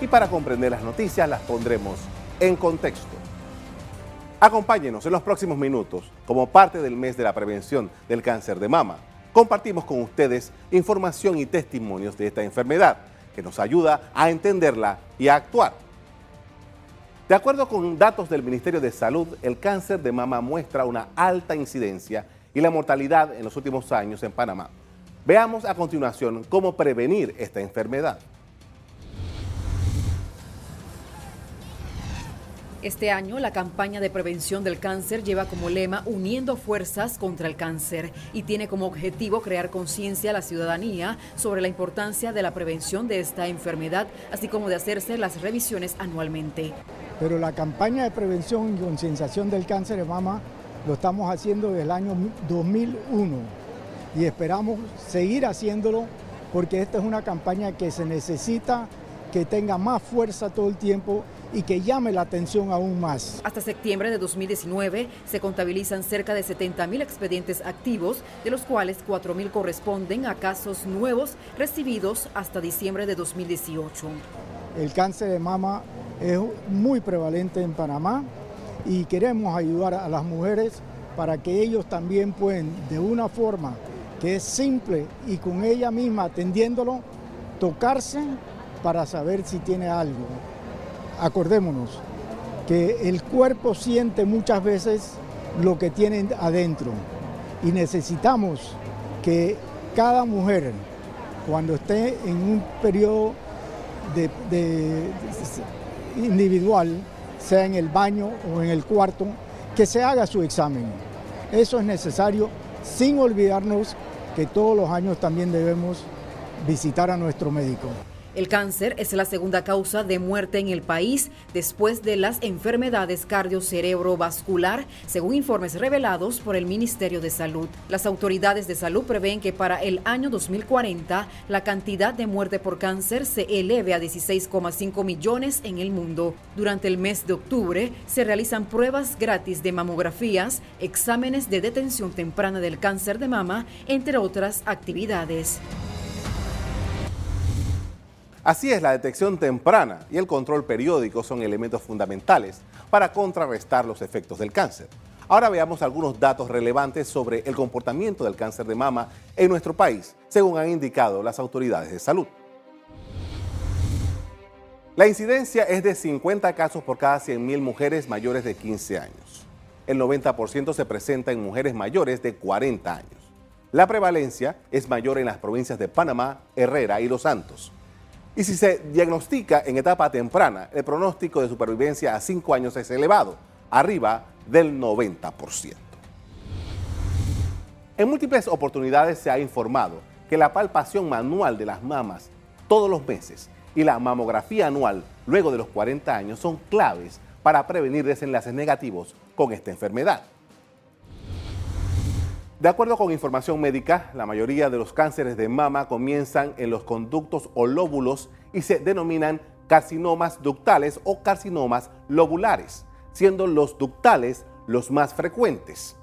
y para comprender las noticias las pondremos en contexto. Acompáñenos en los próximos minutos como parte del mes de la prevención del cáncer de mama. Compartimos con ustedes información y testimonios de esta enfermedad que nos ayuda a entenderla y a actuar. De acuerdo con datos del Ministerio de Salud, el cáncer de mama muestra una alta incidencia y la mortalidad en los últimos años en Panamá. Veamos a continuación cómo prevenir esta enfermedad. Este año la campaña de prevención del cáncer lleva como lema Uniendo Fuerzas contra el Cáncer y tiene como objetivo crear conciencia a la ciudadanía sobre la importancia de la prevención de esta enfermedad, así como de hacerse las revisiones anualmente. Pero la campaña de prevención y concienciación del cáncer de mama lo estamos haciendo desde el año 2001 y esperamos seguir haciéndolo porque esta es una campaña que se necesita que tenga más fuerza todo el tiempo y que llame la atención aún más. Hasta septiembre de 2019 se contabilizan cerca de 70 mil expedientes activos, de los cuales 4 mil corresponden a casos nuevos recibidos hasta diciembre de 2018. El cáncer de mama es muy prevalente en Panamá y queremos ayudar a las mujeres para que ellos también puedan, de una forma que es simple y con ella misma atendiéndolo, tocarse para saber si tiene algo acordémonos que el cuerpo siente muchas veces lo que tienen adentro y necesitamos que cada mujer cuando esté en un periodo de, individual, sea en el baño o en el cuarto, que se haga su examen. Eso es necesario sin olvidarnos que todos los años también debemos visitar a nuestro médico. El cáncer es la segunda causa de muerte en el país después de las enfermedades cardiocerebrovascular, según informes revelados por el Ministerio de Salud. Las autoridades de salud prevén que para el año 2040 la cantidad de muerte por cáncer se eleve a 16,5 millones en el mundo. Durante el mes de octubre se realizan pruebas gratis de mamografías, exámenes de detención temprana del cáncer de mama, entre otras actividades. Así es, la detección temprana y el control periódico son elementos fundamentales para contrarrestar los efectos del cáncer. Ahora veamos algunos datos relevantes sobre el comportamiento del cáncer de mama en nuestro país, según han indicado las autoridades de salud. La incidencia es de 50 casos por cada 100.000 mujeres mayores de 15 años. El 90% se presenta en mujeres mayores de 40 años. La prevalencia es mayor en las provincias de Panamá, Herrera y Los Santos. Y si se diagnostica en etapa temprana, el pronóstico de supervivencia a 5 años es elevado, arriba del 90%. En múltiples oportunidades se ha informado que la palpación manual de las mamas todos los meses y la mamografía anual luego de los 40 años son claves para prevenir desenlaces negativos con esta enfermedad. De acuerdo con información médica, la mayoría de los cánceres de mama comienzan en los conductos o lóbulos y se denominan carcinomas ductales o carcinomas lobulares, siendo los ductales los más frecuentes.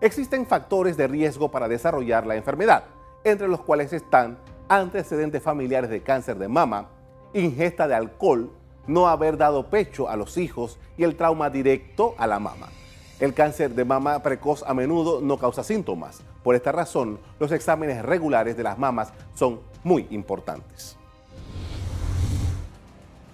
Existen factores de riesgo para desarrollar la enfermedad, entre los cuales están antecedentes familiares de cáncer de mama, ingesta de alcohol, no haber dado pecho a los hijos y el trauma directo a la mama. El cáncer de mama precoz a menudo no causa síntomas. Por esta razón, los exámenes regulares de las mamas son muy importantes.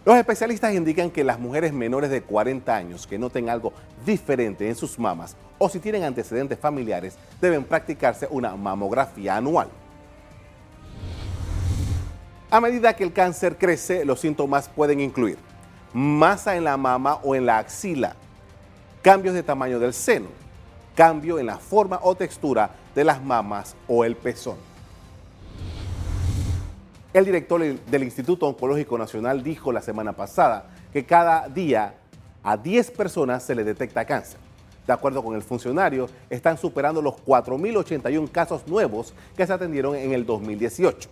Los especialistas indican que las mujeres menores de 40 años que noten algo diferente en sus mamas o si tienen antecedentes familiares deben practicarse una mamografía anual. A medida que el cáncer crece, los síntomas pueden incluir masa en la mama o en la axila, cambios de tamaño del seno, cambio en la forma o textura de las mamas o el pezón. El director del Instituto Oncológico Nacional dijo la semana pasada que cada día a 10 personas se le detecta cáncer. De acuerdo con el funcionario, están superando los 4.081 casos nuevos que se atendieron en el 2018.